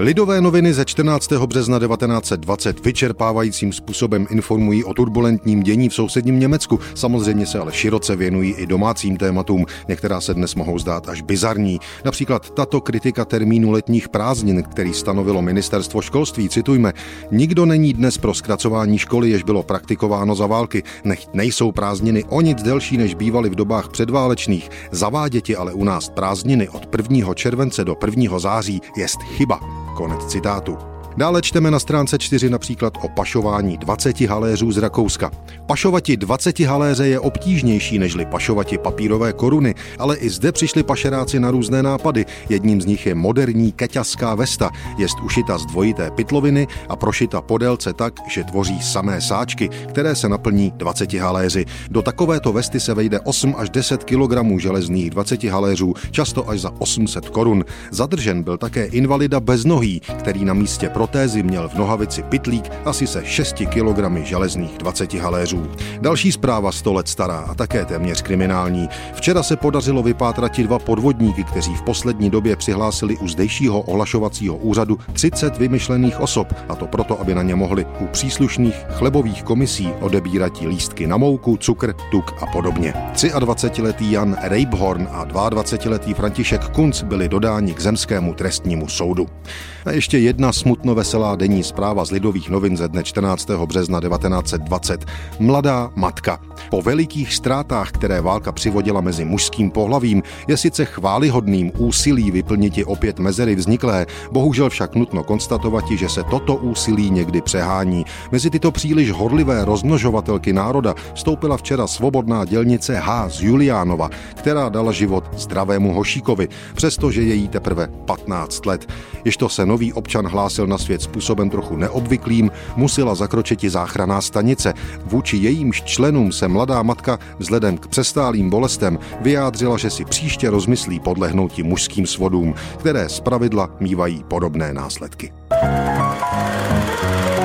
Lidové noviny ze 14. března 1920 vyčerpávajícím způsobem informují o turbulentním dění v sousedním Německu. Samozřejmě se ale široce věnují i domácím tématům, některá se dnes mohou zdát až bizarní. Například tato kritika termínu letních prázdnin, který stanovilo ministerstvo školství, citujme, nikdo není dnes pro zkracování školy, jež bylo praktikováno za války. Nech nejsou prázdniny o nic delší, než bývaly v dobách předválečných. Zaváděti ale u nás prázdniny od 1. července do 1. září jest chyba. Konec citátu. Dále čteme na stránce 4 například o pašování 20 haléřů z Rakouska. Pašovati 20 haléře je obtížnější nežli pašovati papírové koruny, ale i zde přišli pašeráci na různé nápady. Jedním z nich je moderní keťaská vesta, jest ušita z dvojité pytloviny a prošita podélce tak, že tvoří samé sáčky, které se naplní 20 haléři. Do takovéto vesty se vejde 8 až 10 kg železných 20 haléřů, často až za 800 korun. Zadržen byl také invalida bez nohý, který na místě pro protézy měl v nohavici pitlík asi se 6 kg železných 20 haléřů. Další zpráva 100 let stará a také téměř kriminální. Včera se podařilo vypátrat dva podvodníky, kteří v poslední době přihlásili u zdejšího ohlašovacího úřadu 30 vymyšlených osob, a to proto, aby na ně mohli u příslušných chlebových komisí odebírat lístky na mouku, cukr, tuk a podobně. 23-letý Jan Reibhorn a 22-letý František Kunc byli dodáni k zemskému trestnímu soudu. A ještě jedna smutno veselá denní zpráva z Lidových novin ze dne 14. března 1920. Mladá matka. Po velikých ztrátách, které válka přivodila mezi mužským pohlavím, je sice chválihodným úsilí vyplnit opět mezery vzniklé, bohužel však nutno konstatovat, že se toto úsilí někdy přehání. Mezi tyto příliš horlivé rozmnožovatelky národa vstoupila včera svobodná dělnice H. z Juliánova, která dala život zdravému Hošíkovi, přestože je jí teprve 15 let. Ježto se nový občan hlásil na svět způsobem trochu neobvyklým, musela zakročit i záchraná stanice. Vůči jejímž členům mladá matka vzhledem k přestálým bolestem vyjádřila, že si příště rozmyslí podlehnouti mužským svodům, které zpravidla mývají podobné následky. thank you